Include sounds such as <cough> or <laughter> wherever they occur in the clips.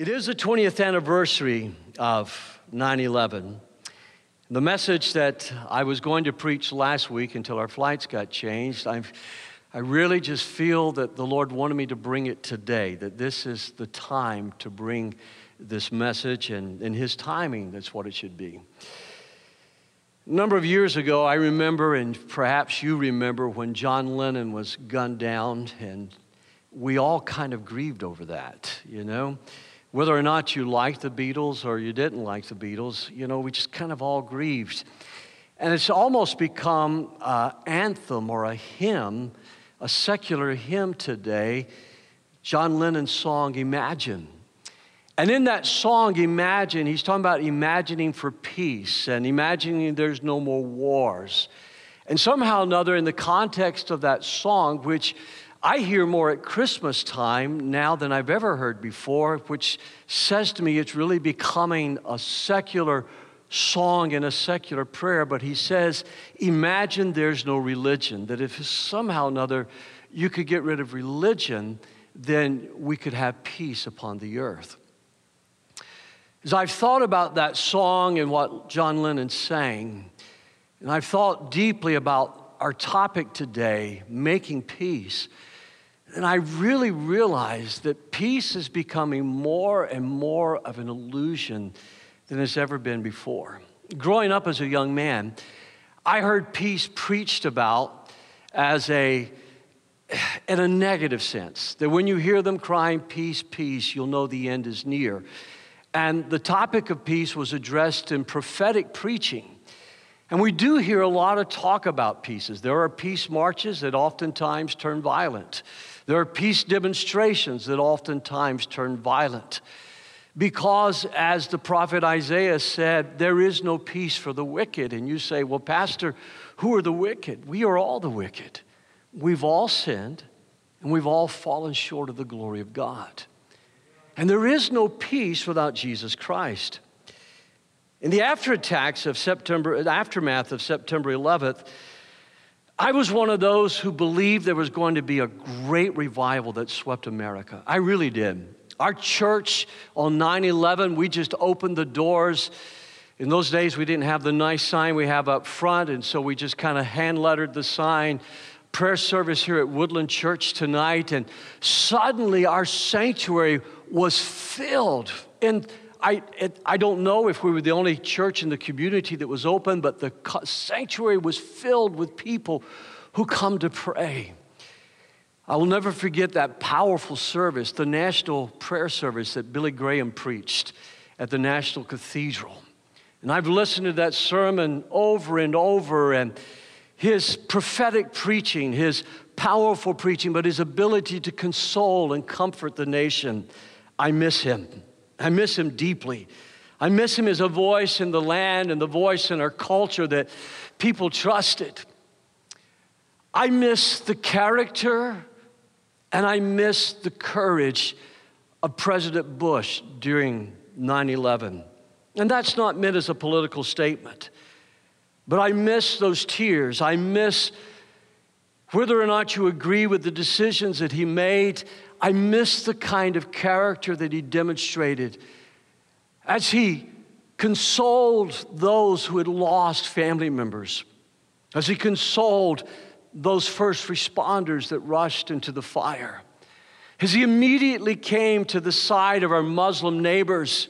It is the 20th anniversary of 9 11. The message that I was going to preach last week until our flights got changed, I've, I really just feel that the Lord wanted me to bring it today, that this is the time to bring this message, and in His timing, that's what it should be. A number of years ago, I remember, and perhaps you remember, when John Lennon was gunned down, and we all kind of grieved over that, you know? Whether or not you liked the Beatles or you didn't like the Beatles, you know, we just kind of all grieved. And it's almost become an anthem or a hymn, a secular hymn today, John Lennon's song, Imagine. And in that song, Imagine, he's talking about imagining for peace and imagining there's no more wars. And somehow or another, in the context of that song, which I hear more at Christmas time now than I've ever heard before, which says to me it's really becoming a secular song and a secular prayer. But he says, Imagine there's no religion, that if somehow or another you could get rid of religion, then we could have peace upon the earth. As I've thought about that song and what John Lennon sang, and I've thought deeply about our topic today, making peace. And I really realized that peace is becoming more and more of an illusion than it's ever been before. Growing up as a young man, I heard peace preached about as a in a negative sense. That when you hear them crying, peace, peace, you'll know the end is near. And the topic of peace was addressed in prophetic preaching. And we do hear a lot of talk about pieces. There are peace marches that oftentimes turn violent. There are peace demonstrations that oftentimes turn violent. Because, as the prophet Isaiah said, there is no peace for the wicked. And you say, well, Pastor, who are the wicked? We are all the wicked. We've all sinned and we've all fallen short of the glory of God. And there is no peace without Jesus Christ. In the after attacks of September, aftermath of September 11th, I was one of those who believed there was going to be a great revival that swept America. I really did. Our church on 9 11, we just opened the doors. In those days, we didn't have the nice sign we have up front, and so we just kind of hand lettered the sign prayer service here at Woodland Church tonight, and suddenly our sanctuary was filled. And I, it, I don't know if we were the only church in the community that was open, but the sanctuary was filled with people who come to pray. I will never forget that powerful service, the national prayer service that Billy Graham preached at the National Cathedral. And I've listened to that sermon over and over, and his prophetic preaching, his powerful preaching, but his ability to console and comfort the nation. I miss him. I miss him deeply. I miss him as a voice in the land and the voice in our culture that people trusted. I miss the character and I miss the courage of President Bush during 9 11. And that's not meant as a political statement. But I miss those tears. I miss whether or not you agree with the decisions that he made. I miss the kind of character that he demonstrated as he consoled those who had lost family members, as he consoled those first responders that rushed into the fire, as he immediately came to the side of our Muslim neighbors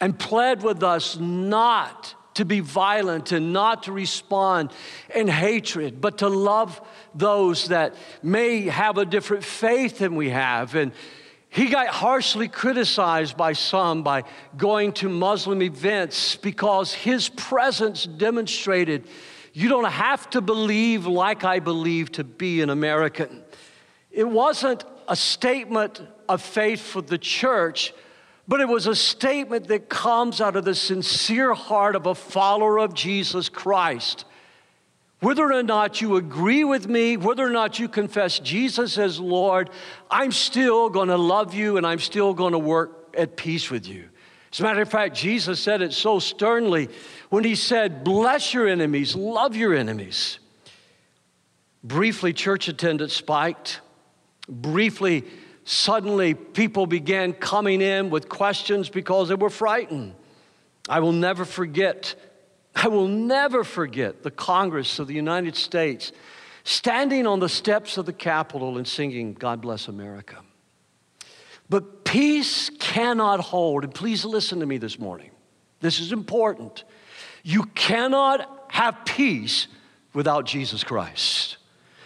and pled with us not to be violent and not to respond in hatred, but to love those that may have a different faith than we have. And he got harshly criticized by some by going to Muslim events because his presence demonstrated you don't have to believe like I believe to be an American. It wasn't a statement of faith for the church but it was a statement that comes out of the sincere heart of a follower of Jesus Christ. Whether or not you agree with me, whether or not you confess Jesus as Lord, I'm still going to love you and I'm still going to work at peace with you. As a matter of fact, Jesus said it so sternly when he said, Bless your enemies, love your enemies. Briefly, church attendance spiked. Briefly, suddenly people began coming in with questions because they were frightened. I will never forget, I will never forget the Congress of the United States standing on the steps of the Capitol and singing, God Bless America. But peace cannot hold, and please listen to me this morning. This is important. You cannot have peace without Jesus Christ.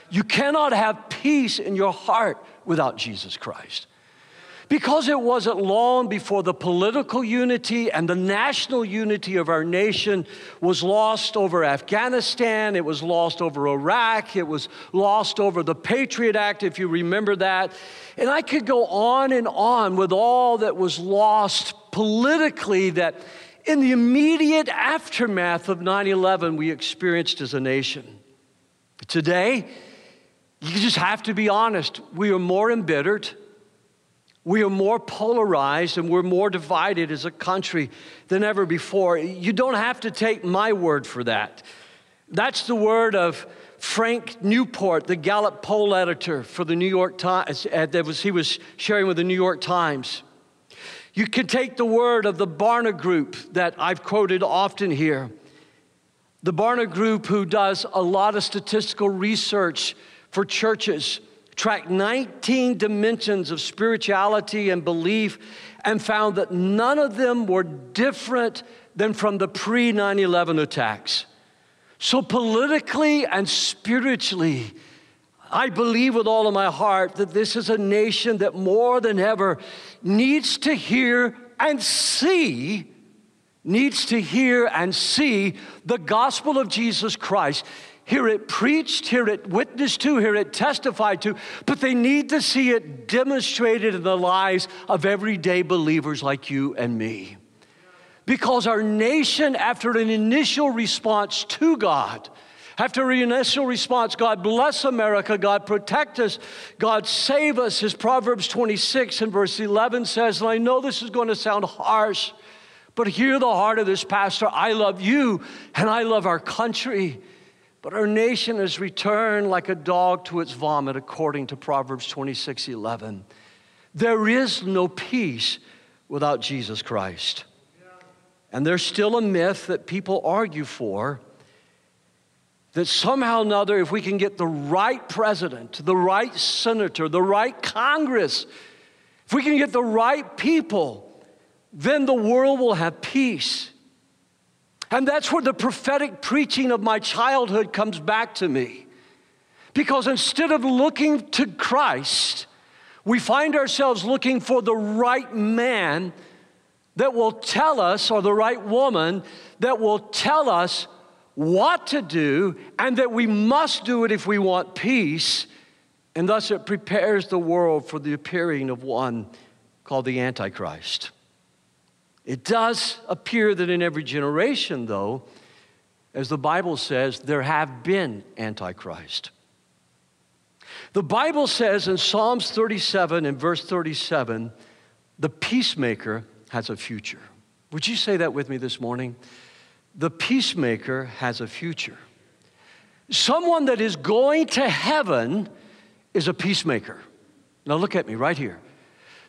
You cannot have peace in your heart without Jesus Christ. Because it wasn't long before the political unity and the national unity of our nation was lost over Afghanistan, it was lost over Iraq, it was lost over the Patriot Act, if you remember that. And I could go on and on with all that was lost politically that in the immediate aftermath of 9 11 we experienced as a nation. Today, you just have to be honest. We are more embittered. We are more polarized and we're more divided as a country than ever before. You don't have to take my word for that. That's the word of Frank Newport, the Gallup poll editor for the New York Times, uh, that was, he was sharing with the New York Times. You can take the word of the Barna Group that I've quoted often here. The Barna Group, who does a lot of statistical research for churches, tracked 19 dimensions of spirituality and belief and found that none of them were different than from the pre 9 11 attacks. So, politically and spiritually, I believe with all of my heart that this is a nation that more than ever needs to hear and see needs to hear and see the gospel of Jesus Christ hear it preached, hear it witnessed to, hear it testified to, but they need to see it demonstrated in the lives of everyday believers like you and me. Because our nation, after an initial response to God, after an initial response, God bless America, God protect us, God save us, as Proverbs 26 and verse 11 says, and I know this is going to sound harsh, but hear the heart of this pastor. I love you and I love our country. But our nation has returned like a dog to its vomit, according to Proverbs 26 11. There is no peace without Jesus Christ. And there's still a myth that people argue for that somehow or another, if we can get the right president, the right senator, the right Congress, if we can get the right people, then the world will have peace. And that's where the prophetic preaching of my childhood comes back to me. Because instead of looking to Christ, we find ourselves looking for the right man that will tell us, or the right woman that will tell us what to do, and that we must do it if we want peace. And thus it prepares the world for the appearing of one called the Antichrist. It does appear that in every generation, though, as the Bible says, there have been Antichrist. The Bible says in Psalms 37 and verse 37, the peacemaker has a future. Would you say that with me this morning? The peacemaker has a future. Someone that is going to heaven is a peacemaker. Now look at me right here.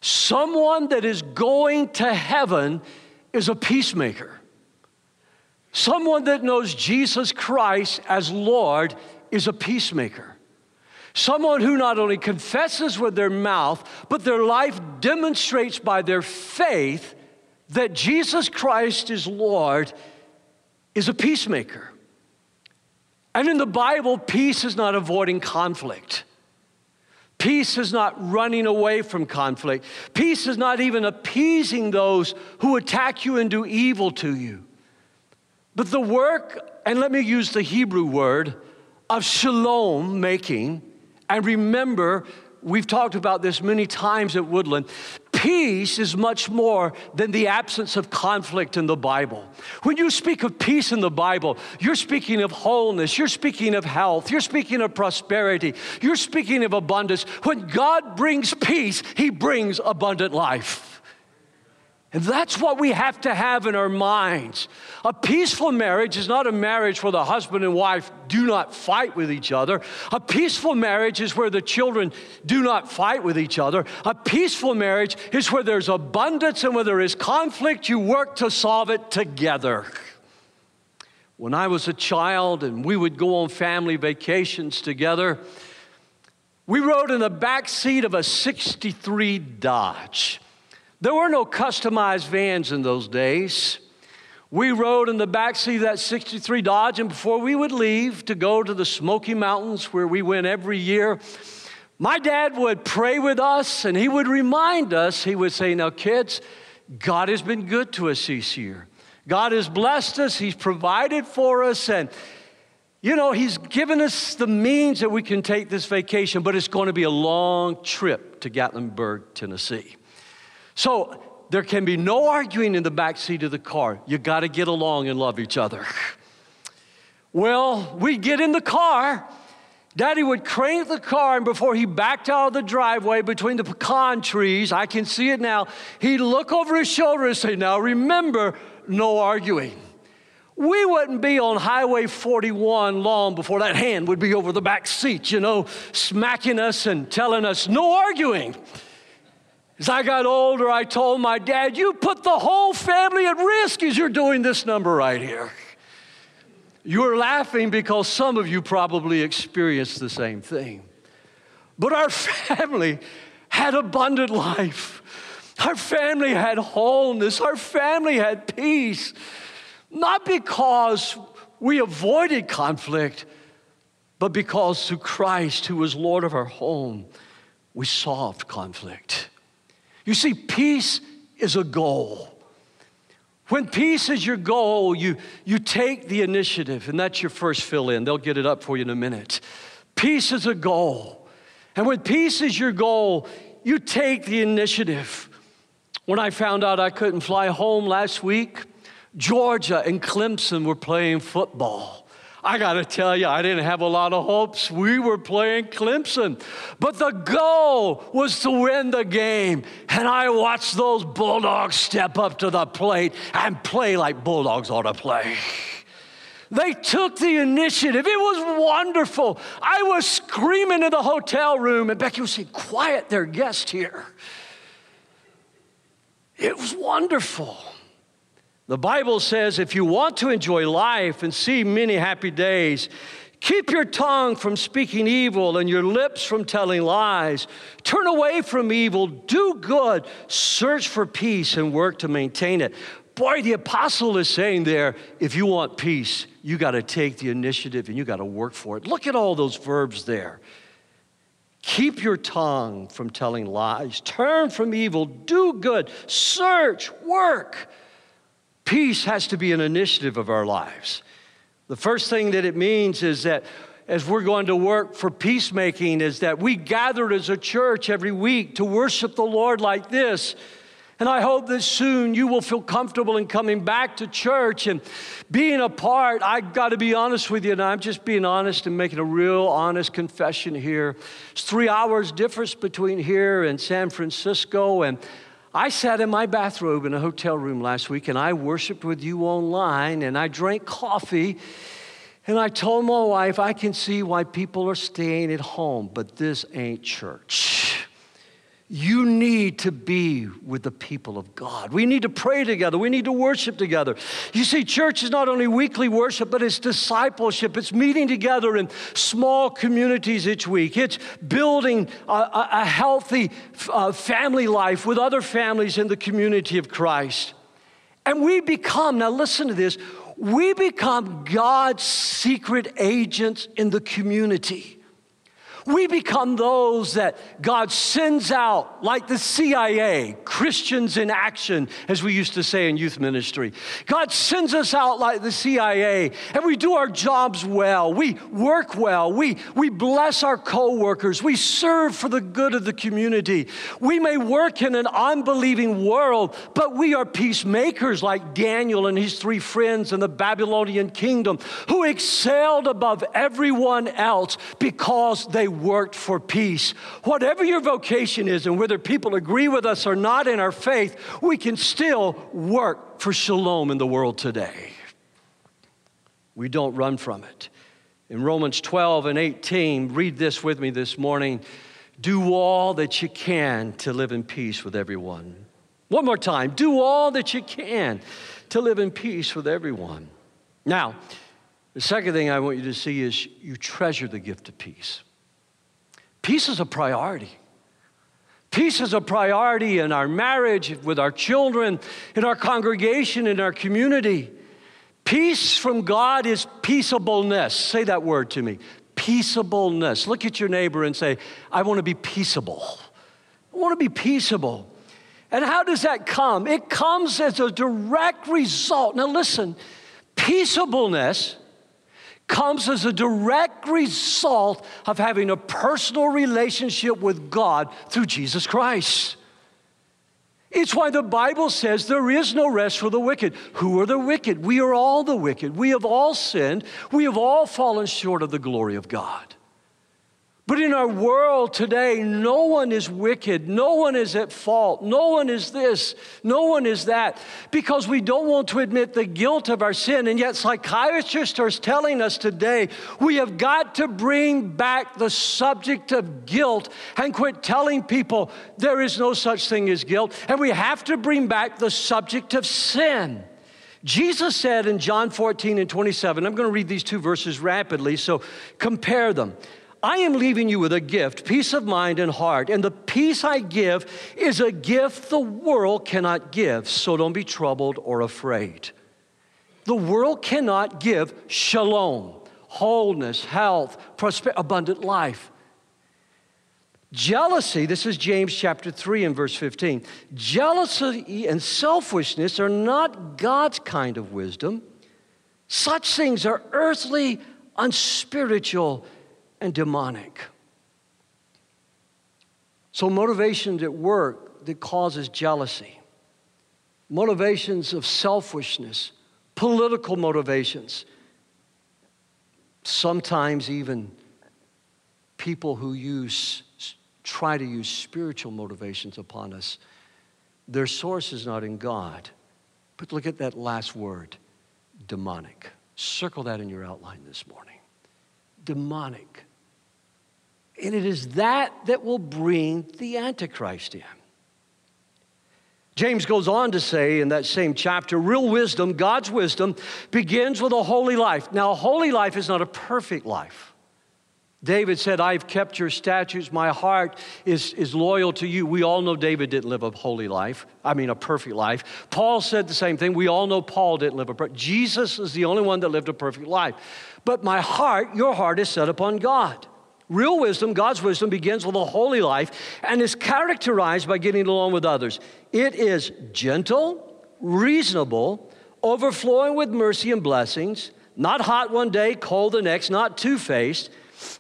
Someone that is going to heaven is a peacemaker. Someone that knows Jesus Christ as Lord is a peacemaker. Someone who not only confesses with their mouth, but their life demonstrates by their faith that Jesus Christ is Lord is a peacemaker. And in the Bible, peace is not avoiding conflict. Peace is not running away from conflict. Peace is not even appeasing those who attack you and do evil to you. But the work, and let me use the Hebrew word, of shalom making, and remember, we've talked about this many times at Woodland. Peace is much more than the absence of conflict in the Bible. When you speak of peace in the Bible, you're speaking of wholeness, you're speaking of health, you're speaking of prosperity, you're speaking of abundance. When God brings peace, He brings abundant life. And that's what we have to have in our minds. A peaceful marriage is not a marriage where the husband and wife do not fight with each other. A peaceful marriage is where the children do not fight with each other. A peaceful marriage is where there's abundance and where there is conflict, you work to solve it together. When I was a child and we would go on family vacations together, we rode in the back seat of a 63 Dodge. There were no customized vans in those days. We rode in the backseat of that 63 Dodge, and before we would leave to go to the Smoky Mountains where we went every year, my dad would pray with us and he would remind us, he would say, Now, kids, God has been good to us this year. God has blessed us, He's provided for us, and you know, He's given us the means that we can take this vacation, but it's going to be a long trip to Gatlinburg, Tennessee. So there can be no arguing in the back seat of the car. You got to get along and love each other. Well, we get in the car. Daddy would crank the car, and before he backed out of the driveway between the pecan trees, I can see it now, he'd look over his shoulder and say, Now remember, no arguing. We wouldn't be on Highway 41 long before that hand would be over the back seat, you know, smacking us and telling us, No arguing. As I got older, I told my dad, You put the whole family at risk as you're doing this number right here. You're laughing because some of you probably experienced the same thing. But our <laughs> family had abundant life. Our family had wholeness. Our family had peace. Not because we avoided conflict, but because through Christ, who was Lord of our home, we solved conflict. You see, peace is a goal. When peace is your goal, you, you take the initiative, and that's your first fill in. They'll get it up for you in a minute. Peace is a goal. And when peace is your goal, you take the initiative. When I found out I couldn't fly home last week, Georgia and Clemson were playing football. I got to tell you, I didn't have a lot of hopes. We were playing Clemson, but the goal was to win the game. And I watched those Bulldogs step up to the plate and play like Bulldogs ought to play. They took the initiative. It was wonderful. I was screaming in the hotel room, and Becky was saying, Quiet, their guest here. It was wonderful. The Bible says if you want to enjoy life and see many happy days, keep your tongue from speaking evil and your lips from telling lies. Turn away from evil, do good, search for peace, and work to maintain it. Boy, the apostle is saying there if you want peace, you got to take the initiative and you got to work for it. Look at all those verbs there. Keep your tongue from telling lies, turn from evil, do good, search, work. Peace has to be an initiative of our lives. The first thing that it means is that as we're going to work for peacemaking, is that we gather as a church every week to worship the Lord like this. And I hope that soon you will feel comfortable in coming back to church and being a part. I got to be honest with you, and I'm just being honest and making a real honest confession here. It's three hours difference between here and San Francisco, and I sat in my bathrobe in a hotel room last week and I worshiped with you online and I drank coffee. And I told my wife, I can see why people are staying at home, but this ain't church. You need to be with the people of God. We need to pray together. We need to worship together. You see, church is not only weekly worship, but it's discipleship. It's meeting together in small communities each week. It's building a, a healthy uh, family life with other families in the community of Christ. And we become, now listen to this, we become God's secret agents in the community. We become those that God sends out, like the CIA, Christians in action, as we used to say in youth ministry. God sends us out like the CIA, and we do our jobs well. We work well. We, we bless our coworkers. We serve for the good of the community. We may work in an unbelieving world, but we are peacemakers like Daniel and his three friends in the Babylonian kingdom who excelled above everyone else because they worked for peace. Whatever your vocation is, and whether people agree with us or not in our faith, we can still work for shalom in the world today. We don't run from it. In Romans 12 and 18, read this with me this morning. Do all that you can to live in peace with everyone. One more time. Do all that you can to live in peace with everyone. Now, the second thing I want you to see is you treasure the gift of peace. Peace is a priority. Peace is a priority in our marriage, with our children, in our congregation, in our community. Peace from God is peaceableness. Say that word to me peaceableness. Look at your neighbor and say, I want to be peaceable. I want to be peaceable. And how does that come? It comes as a direct result. Now, listen, peaceableness comes as a direct result of having a personal relationship with God through Jesus Christ. It's why the Bible says there is no rest for the wicked. Who are the wicked? We are all the wicked. We have all sinned. We have all fallen short of the glory of God. But in our world today, no one is wicked. No one is at fault. No one is this. No one is that. Because we don't want to admit the guilt of our sin. And yet, psychiatrists are telling us today we have got to bring back the subject of guilt and quit telling people there is no such thing as guilt. And we have to bring back the subject of sin. Jesus said in John 14 and 27, I'm going to read these two verses rapidly, so compare them. I am leaving you with a gift, peace of mind and heart. And the peace I give is a gift the world cannot give. So don't be troubled or afraid. The world cannot give shalom, wholeness, health, prosperity, abundant life. Jealousy, this is James chapter 3 and verse 15. Jealousy and selfishness are not God's kind of wisdom. Such things are earthly, unspiritual, and demonic. So, motivations at work that causes jealousy, motivations of selfishness, political motivations, sometimes even people who use try to use spiritual motivations upon us. Their source is not in God. But look at that last word demonic. Circle that in your outline this morning. Demonic. And it is that that will bring the Antichrist in. James goes on to say in that same chapter real wisdom, God's wisdom, begins with a holy life. Now, a holy life is not a perfect life. David said, I've kept your statutes. My heart is, is loyal to you. We all know David didn't live a holy life, I mean, a perfect life. Paul said the same thing. We all know Paul didn't live a perfect Jesus is the only one that lived a perfect life. But my heart, your heart, is set upon God. Real wisdom, God's wisdom, begins with a holy life and is characterized by getting along with others. It is gentle, reasonable, overflowing with mercy and blessings, not hot one day, cold the next, not two faced.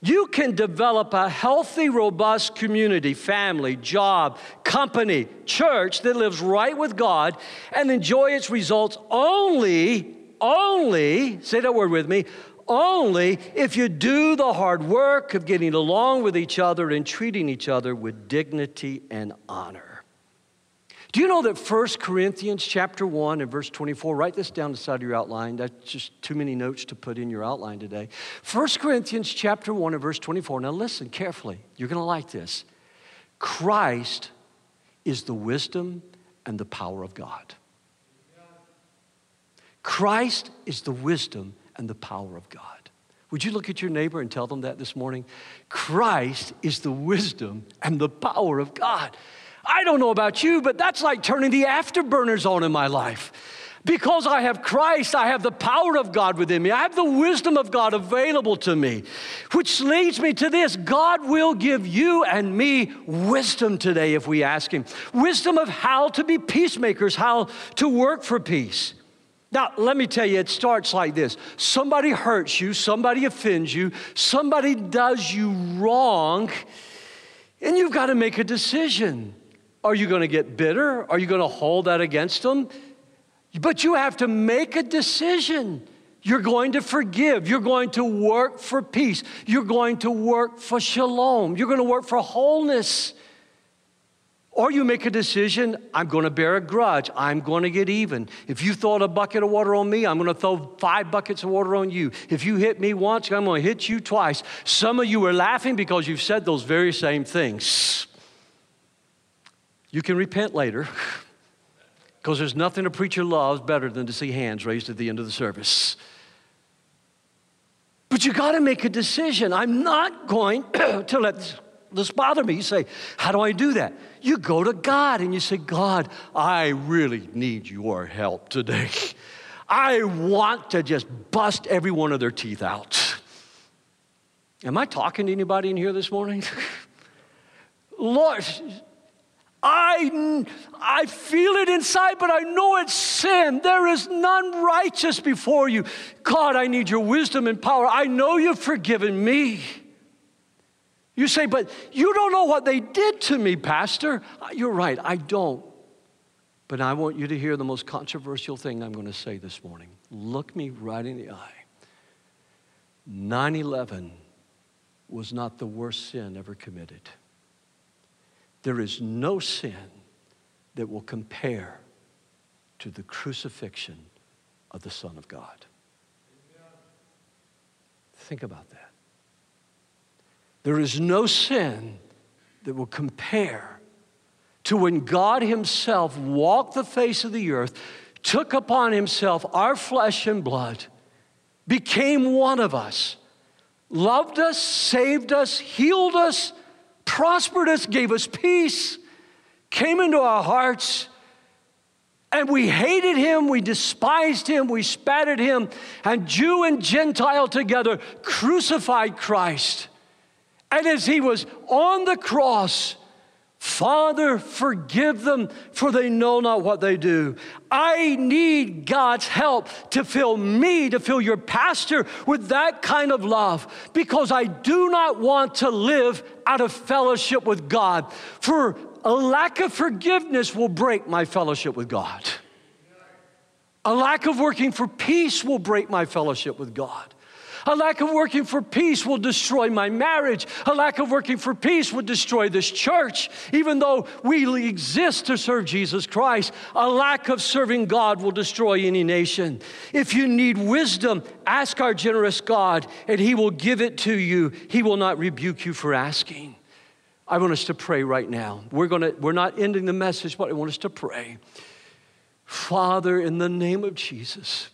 You can develop a healthy, robust community, family, job, company, church that lives right with God and enjoy its results only, only, say that word with me, only if you do the hard work of getting along with each other and treating each other with dignity and honor. Do you know that 1 Corinthians chapter 1 and verse 24, write this down the side of your outline. That's just too many notes to put in your outline today. 1 Corinthians chapter 1 and verse 24. Now listen carefully. You're going to like this. Christ is the wisdom and the power of God. Christ is the wisdom and the power of God. Would you look at your neighbor and tell them that this morning? Christ is the wisdom and the power of God. I don't know about you, but that's like turning the afterburners on in my life. Because I have Christ, I have the power of God within me. I have the wisdom of God available to me, which leads me to this God will give you and me wisdom today if we ask Him. Wisdom of how to be peacemakers, how to work for peace. Now, let me tell you, it starts like this somebody hurts you, somebody offends you, somebody does you wrong, and you've got to make a decision. Are you going to get bitter? Are you going to hold that against them? But you have to make a decision. You're going to forgive. You're going to work for peace. You're going to work for shalom. You're going to work for wholeness. Or you make a decision, I'm going to bear a grudge. I'm going to get even. If you throw a bucket of water on me, I'm going to throw five buckets of water on you. If you hit me once, I'm going to hit you twice. Some of you are laughing because you've said those very same things. You can repent later <laughs> because there's nothing a preacher loves better than to see hands raised at the end of the service. But you got to make a decision. I'm not going <clears throat> to let this bother me. You say, How do I do that? You go to God and you say, God, I really need your help today. I want to just bust every one of their teeth out. Am I talking to anybody in here this morning? <laughs> Lord, I, I feel it inside, but I know it's sin. There is none righteous before you. God, I need your wisdom and power. I know you've forgiven me. You say, but you don't know what they did to me, Pastor. Uh, you're right, I don't. But I want you to hear the most controversial thing I'm going to say this morning. Look me right in the eye. 9 11 was not the worst sin ever committed. There is no sin that will compare to the crucifixion of the Son of God. Think about that. There is no sin that will compare to when God Himself walked the face of the earth, took upon Himself our flesh and blood, became one of us, loved us, saved us, healed us, prospered us, gave us peace, came into our hearts. And we hated him, we despised him, we spat at him, and Jew and Gentile together crucified Christ. And as he was on the cross, Father, forgive them, for they know not what they do. I need God's help to fill me, to fill your pastor with that kind of love, because I do not want to live out of fellowship with God. For a lack of forgiveness will break my fellowship with God. A lack of working for peace will break my fellowship with God. A lack of working for peace will destroy my marriage. A lack of working for peace would destroy this church, even though we exist to serve Jesus Christ. A lack of serving God will destroy any nation. If you need wisdom, ask our generous God, and He will give it to you. He will not rebuke you for asking. I want us to pray right now. We're, gonna, we're not ending the message, but I want us to pray. Father, in the name of Jesus,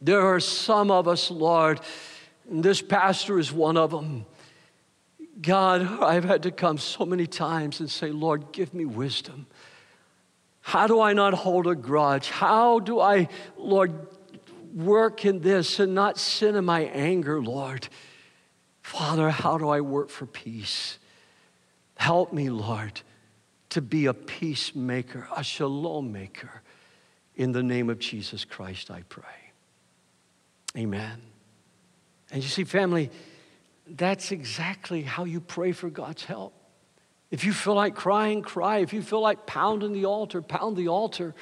there are some of us, Lord, and this pastor is one of them. God, I've had to come so many times and say, Lord, give me wisdom. How do I not hold a grudge? How do I, Lord, work in this and not sin in my anger, Lord? Father, how do I work for peace? Help me, Lord, to be a peacemaker, a shalom maker. In the name of Jesus Christ, I pray. Amen. And you see, family, that's exactly how you pray for God's help. If you feel like crying, cry. If you feel like pounding the altar, pound the altar.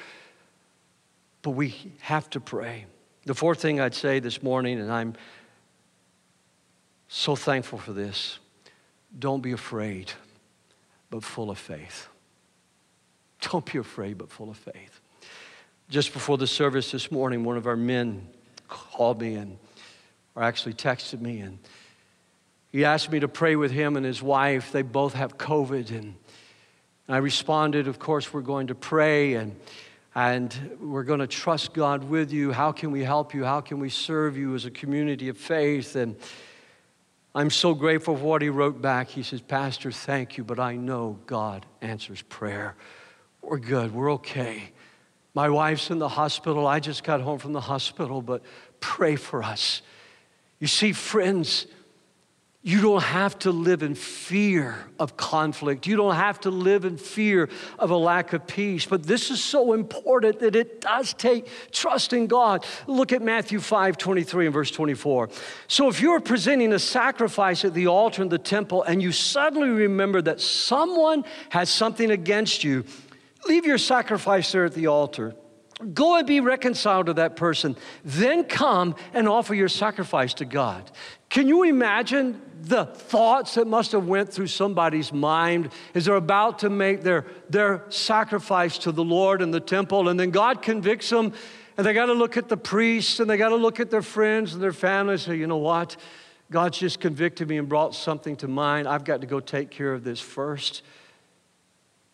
But we have to pray. The fourth thing I'd say this morning, and I'm so thankful for this don't be afraid, but full of faith. Don't be afraid, but full of faith. Just before the service this morning, one of our men called me and, or actually texted me, and he asked me to pray with him and his wife. They both have COVID, and I responded, Of course, we're going to pray and and we're going to trust God with you. How can we help you? How can we serve you as a community of faith? And I'm so grateful for what he wrote back. He says, Pastor, thank you, but I know God answers prayer. We're good, we're okay. My wife's in the hospital. I just got home from the hospital, but pray for us. You see, friends, you don't have to live in fear of conflict. You don't have to live in fear of a lack of peace. But this is so important that it does take trust in God. Look at Matthew 5 23 and verse 24. So if you're presenting a sacrifice at the altar in the temple and you suddenly remember that someone has something against you, Leave your sacrifice there at the altar. Go and be reconciled to that person. Then come and offer your sacrifice to God. Can you imagine the thoughts that must have went through somebody's mind as they're about to make their, their sacrifice to the Lord in the temple, and then God convicts them, and they got to look at the priests, and they got to look at their friends and their families, and say, you know what? God's just convicted me and brought something to mind. I've got to go take care of this first.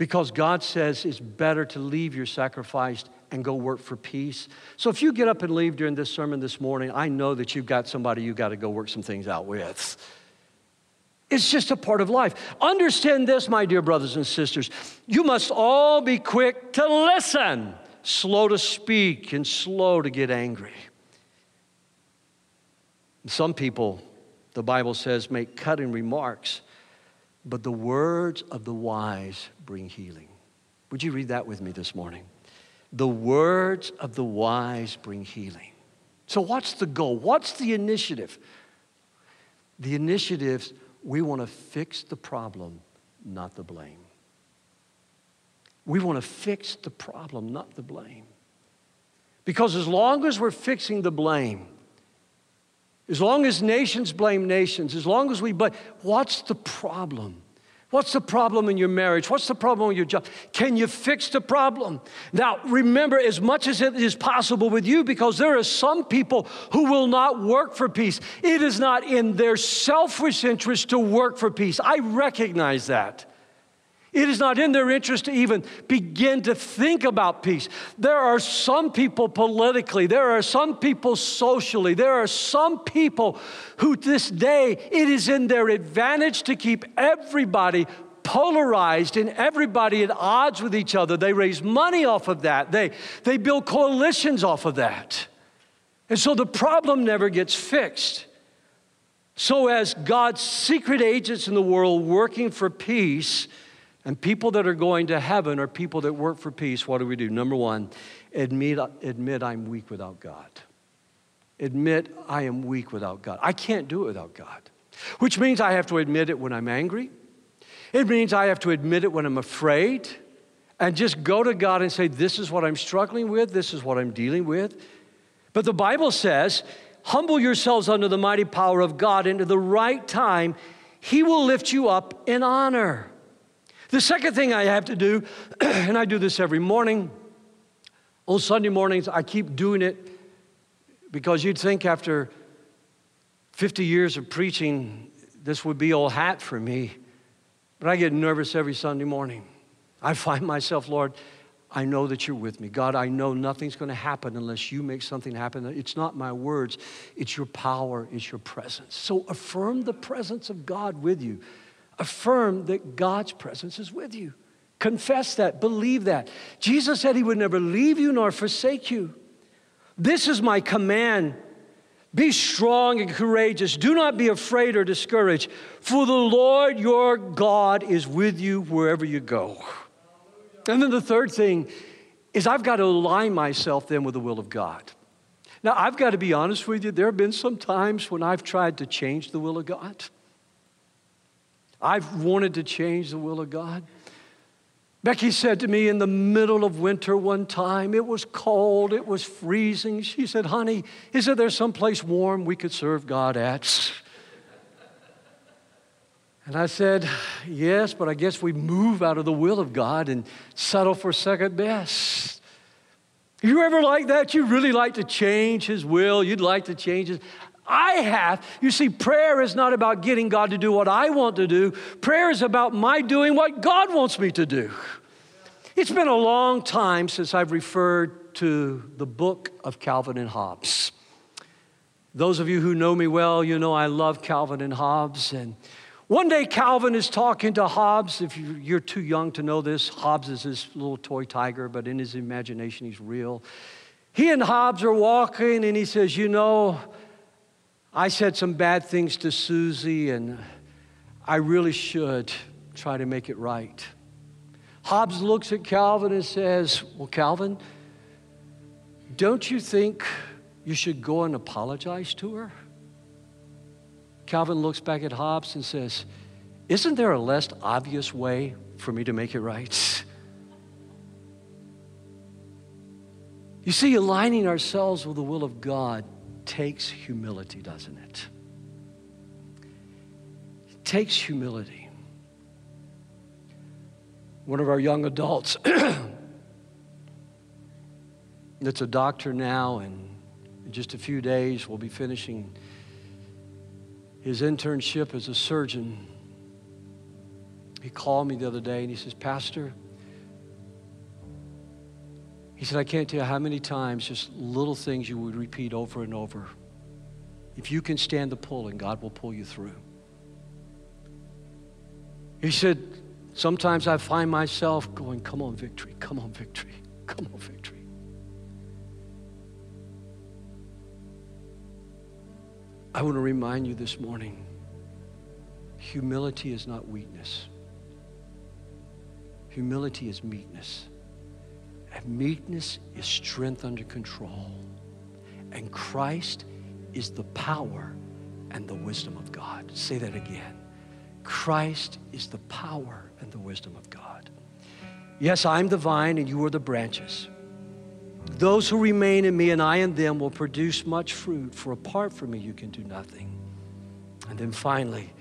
Because God says it's better to leave your sacrifice and go work for peace. So if you get up and leave during this sermon this morning, I know that you've got somebody you've got to go work some things out with. It's just a part of life. Understand this, my dear brothers and sisters. You must all be quick to listen, slow to speak, and slow to get angry. Some people, the Bible says, make cutting remarks, but the words of the wise bring healing. Would you read that with me this morning? The words of the wise bring healing. So, what's the goal? What's the initiative? The initiatives, we want to fix the problem, not the blame. We want to fix the problem, not the blame. Because as long as we're fixing the blame, as long as nations blame nations, as long as we blame, what's the problem? What's the problem in your marriage? What's the problem with your job? Can you fix the problem? Now, remember, as much as it is possible with you, because there are some people who will not work for peace. It is not in their selfish interest to work for peace. I recognize that. It is not in their interest to even begin to think about peace. There are some people politically, there are some people socially, there are some people who this day it is in their advantage to keep everybody polarized and everybody at odds with each other. They raise money off of that, they, they build coalitions off of that. And so the problem never gets fixed. So, as God's secret agents in the world working for peace, and people that are going to heaven are people that work for peace. What do we do? Number one, admit, admit I'm weak without God. Admit I am weak without God. I can't do it without God, which means I have to admit it when I'm angry. It means I have to admit it when I'm afraid and just go to God and say, This is what I'm struggling with, this is what I'm dealing with. But the Bible says, Humble yourselves under the mighty power of God, and at the right time, He will lift you up in honor. The second thing I have to do, <clears throat> and I do this every morning, on Sunday mornings, I keep doing it because you'd think after 50 years of preaching, this would be old hat for me. But I get nervous every Sunday morning. I find myself, Lord, I know that you're with me. God, I know nothing's going to happen unless you make something happen. It's not my words, it's your power, it's your presence. So affirm the presence of God with you affirm that God's presence is with you. Confess that, believe that. Jesus said he would never leave you nor forsake you. This is my command. Be strong and courageous. Do not be afraid or discouraged, for the Lord your God is with you wherever you go. And then the third thing is I've got to align myself then with the will of God. Now, I've got to be honest with you, there have been some times when I've tried to change the will of God. I've wanted to change the will of God. Becky said to me in the middle of winter one time, it was cold, it was freezing. She said, Honey, isn't there someplace warm we could serve God at? And I said, Yes, but I guess we move out of the will of God and settle for second best. You ever like that? You really like to change His will, you'd like to change His. I have. You see, prayer is not about getting God to do what I want to do, prayer is about my doing what God wants me to do. It's been a long time since I've referred to the book of Calvin and Hobbes. Those of you who know me well, you know I love Calvin and Hobbes. And one day Calvin is talking to Hobbes. If you're too young to know this, Hobbes is this little toy tiger, but in his imagination, he's real. He and Hobbes are walking, and he says, You know, I said some bad things to Susie, and I really should try to make it right. Hobbes looks at Calvin and says, Well, Calvin, don't you think you should go and apologize to her? Calvin looks back at Hobbes and says, Isn't there a less obvious way for me to make it right? You see, aligning ourselves with the will of God takes humility, doesn't it? It takes humility. One of our young adults <clears throat> that's a doctor now, and in just a few days we'll be finishing his internship as a surgeon. He called me the other day and he says, Pastor, he said, I can't tell you how many times just little things you would repeat over and over. If you can stand the pulling, God will pull you through. He said, Sometimes I find myself going, Come on, victory, come on, victory, come on, victory. I want to remind you this morning humility is not weakness, humility is meekness. And meekness is strength under control. And Christ is the power and the wisdom of God. Say that again. Christ is the power and the wisdom of God. Yes, I'm the vine and you are the branches. Those who remain in me and I in them will produce much fruit, for apart from me, you can do nothing. And then finally,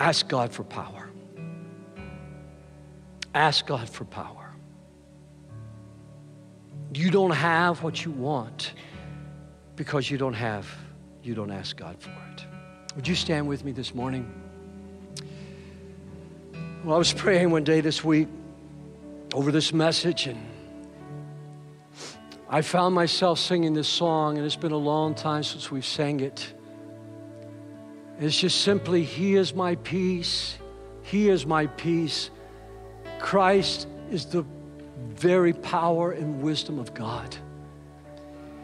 ask God for power. Ask God for power. You don't have what you want because you don't have, you don't ask God for it. Would you stand with me this morning? Well, I was praying one day this week over this message and I found myself singing this song, and it's been a long time since we've sang it. It's just simply, He is my peace. He is my peace. Christ is the very power and wisdom of God.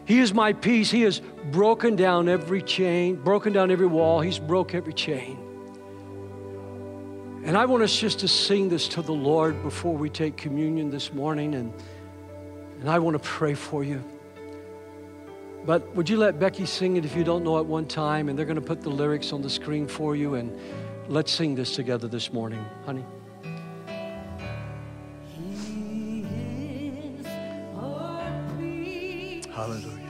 He is my peace. He has broken down every chain, broken down every wall. He's broke every chain. And I want us just to sing this to the Lord before we take communion this morning. And and I want to pray for you. But would you let Becky sing it if you don't know it one time? And they're going to put the lyrics on the screen for you. And let's sing this together this morning, honey. Hallelujah.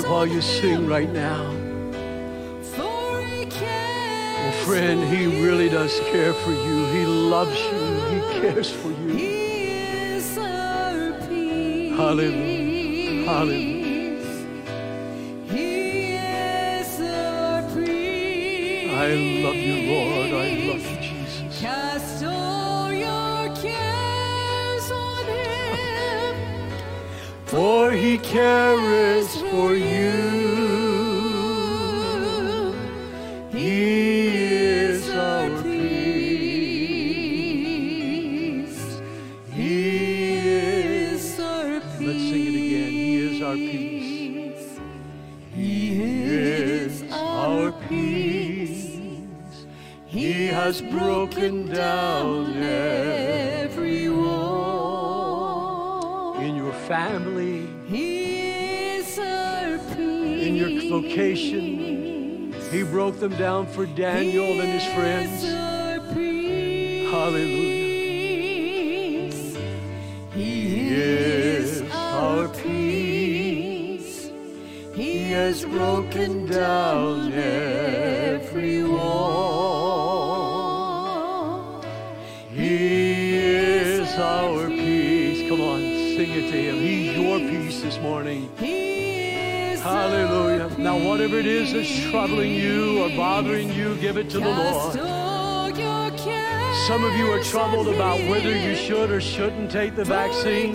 That while you sing right now. For he cares Well, friend, He really does care for you. He loves you. He cares for you. He is. Hallelujah. Hallelujah. He is our peace. I love you, Lord. For He cares for you. He is our peace. He is. our peace. Let's sing it again. He is our peace. He is our peace. He has broken down every He broke them down for Daniel and his friends. Hallelujah. He is our peace. He has broken down every wall. He is our peace. Come on, sing it to him. He's your peace this morning. Hallelujah. Now, whatever it is that's troubling you or bothering you, give it to the Lord. all your cares Some of you are troubled about whether you should or shouldn't take the vaccine.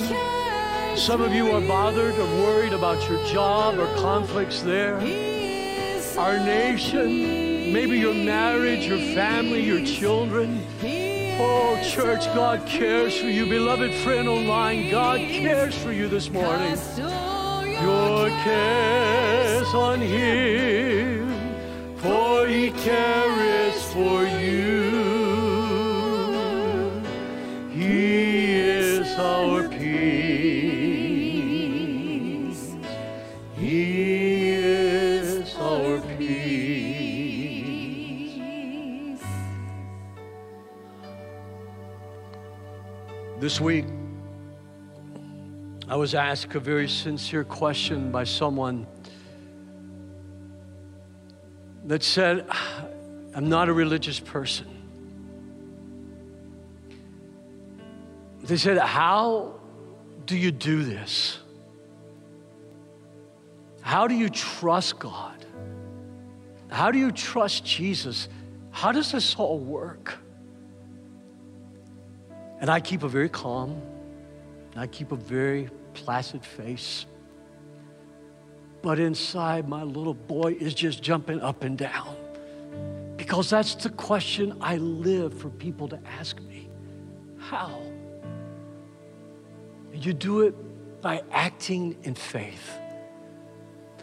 Some of you are bothered or worried about your job or conflicts there. Our nation, maybe your marriage, your family, your children. Oh, church, God cares for you. Beloved friend online, God cares for you this morning. Your cares on Him, for He cares for you. He is our peace. He is our peace. This week, I was asked a very sincere question by someone that said, I'm not a religious person. They said, How do you do this? How do you trust God? How do you trust Jesus? How does this all work? And I keep a very calm, I keep a very placid face. But inside, my little boy is just jumping up and down. Because that's the question I live for people to ask me How? And you do it by acting in faith.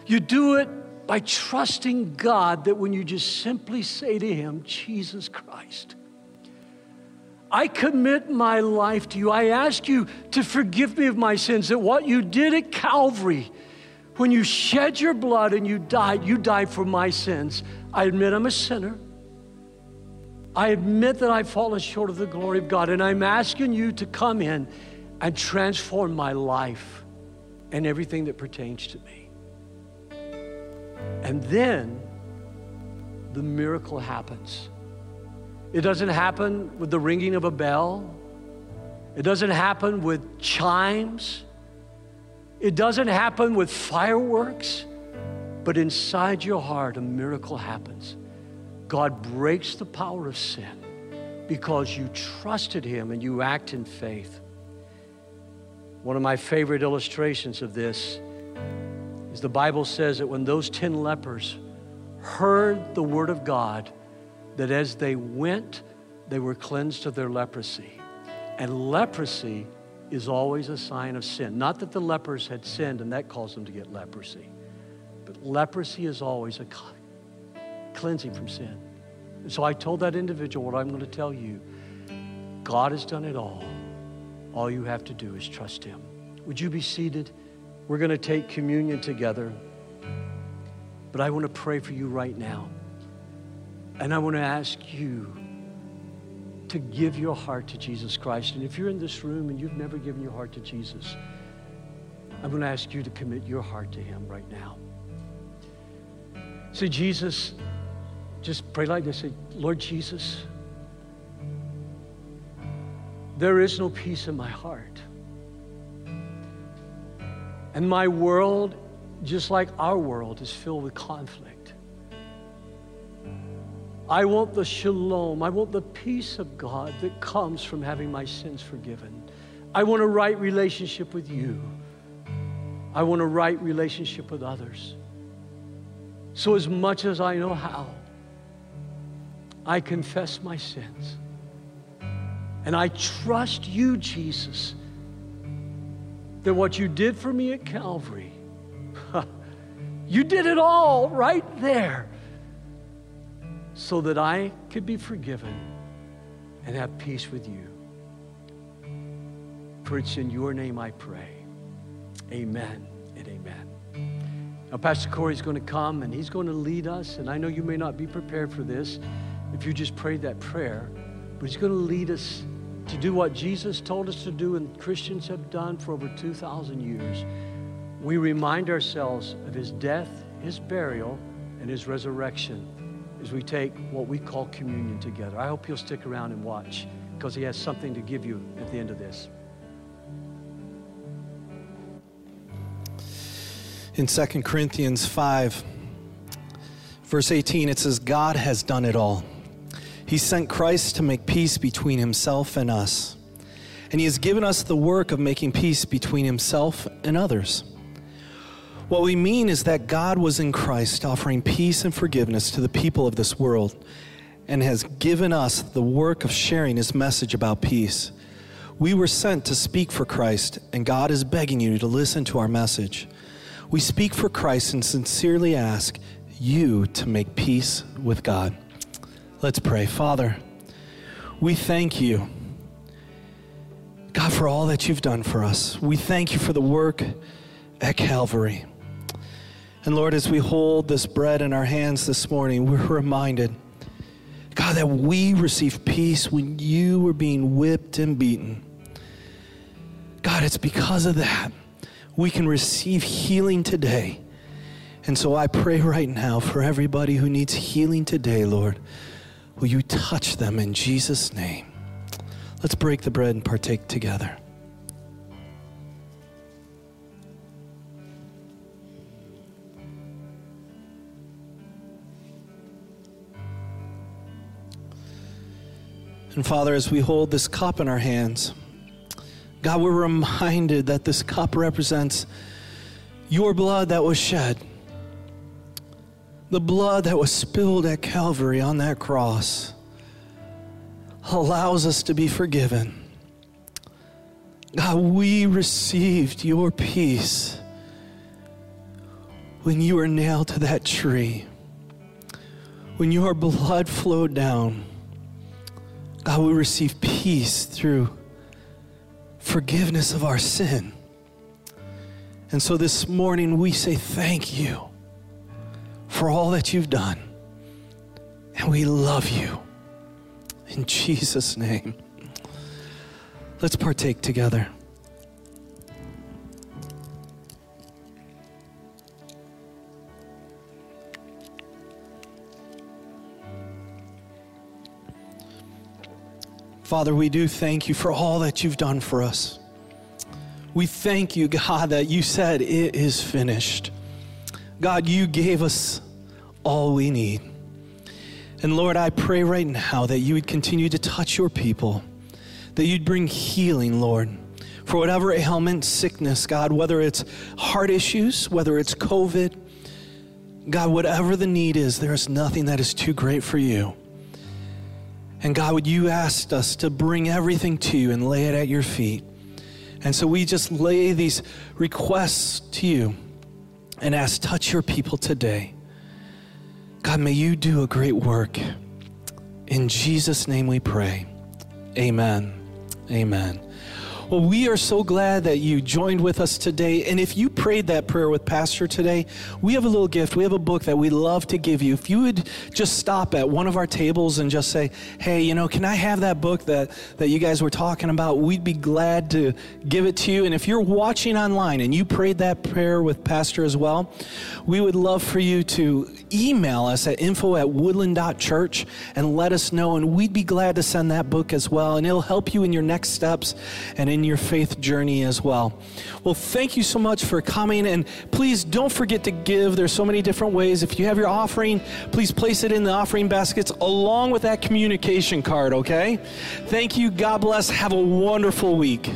You do it by trusting God that when you just simply say to Him, Jesus Christ, I commit my life to you. I ask you to forgive me of my sins, that what you did at Calvary, when you shed your blood and you died, you died for my sins. I admit I'm a sinner. I admit that I've fallen short of the glory of God, and I'm asking you to come in and transform my life and everything that pertains to me. And then the miracle happens. It doesn't happen with the ringing of a bell. It doesn't happen with chimes. It doesn't happen with fireworks. But inside your heart, a miracle happens. God breaks the power of sin because you trusted Him and you act in faith. One of my favorite illustrations of this is the Bible says that when those 10 lepers heard the word of God, that as they went, they were cleansed of their leprosy. And leprosy is always a sign of sin. Not that the lepers had sinned and that caused them to get leprosy, but leprosy is always a cleansing from sin. And so I told that individual what I'm going to tell you God has done it all. All you have to do is trust Him. Would you be seated? We're going to take communion together. But I want to pray for you right now. And I want to ask you to give your heart to Jesus Christ. And if you're in this room and you've never given your heart to Jesus, I'm going to ask you to commit your heart to Him right now. Say, Jesus, just pray like this. Say, Lord Jesus, there is no peace in my heart. And my world, just like our world, is filled with conflict. I want the shalom. I want the peace of God that comes from having my sins forgiven. I want a right relationship with you. I want a right relationship with others. So, as much as I know how, I confess my sins. And I trust you, Jesus, that what you did for me at Calvary, <laughs> you did it all right there so that I could be forgiven and have peace with you. For it's in your name I pray. Amen and amen. Now, Pastor Corey's going to come and he's going to lead us. And I know you may not be prepared for this if you just prayed that prayer, but he's going to lead us to do what Jesus told us to do and Christians have done for over 2,000 years. We remind ourselves of his death, his burial, and his resurrection as we take what we call communion together. I hope you'll stick around and watch because he has something to give you at the end of this. In 2 Corinthians 5, verse 18, it says, God has done it all. He sent Christ to make peace between himself and us. And he has given us the work of making peace between himself and others. What we mean is that God was in Christ offering peace and forgiveness to the people of this world and has given us the work of sharing his message about peace. We were sent to speak for Christ, and God is begging you to listen to our message. We speak for Christ and sincerely ask you to make peace with God. Let's pray. Father, we thank you, God, for all that you've done for us. We thank you for the work at Calvary. And Lord, as we hold this bread in our hands this morning, we're reminded, God, that we received peace when you were being whipped and beaten. God, it's because of that we can receive healing today. And so I pray right now for everybody who needs healing today, Lord, will you touch them in Jesus' name? Let's break the bread and partake together. And Father, as we hold this cup in our hands, God, we're reminded that this cup represents your blood that was shed, the blood that was spilled at Calvary on that cross, allows us to be forgiven. God, we received your peace when you were nailed to that tree, when your blood flowed down. God, we receive peace through forgiveness of our sin. And so this morning we say thank you for all that you've done. And we love you. In Jesus' name. Let's partake together. Father, we do thank you for all that you've done for us. We thank you, God, that you said it is finished. God, you gave us all we need. And Lord, I pray right now that you would continue to touch your people, that you'd bring healing, Lord, for whatever ailment, sickness, God, whether it's heart issues, whether it's COVID, God, whatever the need is, there is nothing that is too great for you. And God, would you asked us to bring everything to you and lay it at your feet. And so we just lay these requests to you and ask, touch your people today. God, may you do a great work. In Jesus' name we pray. Amen. Amen. Well, we are so glad that you joined with us today. And if you prayed that prayer with Pastor today, we have a little gift. We have a book that we love to give you. If you would just stop at one of our tables and just say, hey, you know, can I have that book that, that you guys were talking about? We'd be glad to give it to you. And if you're watching online and you prayed that prayer with Pastor as well, we would love for you to email us at info at woodland.church and let us know. And we'd be glad to send that book as well. And it'll help you in your next steps and in your faith journey as well. Well, thank you so much for coming. And please don't forget to give. There's so many different ways. If you have your offering, please place it in the offering baskets along with that communication card, okay? Thank you. God bless. Have a wonderful week.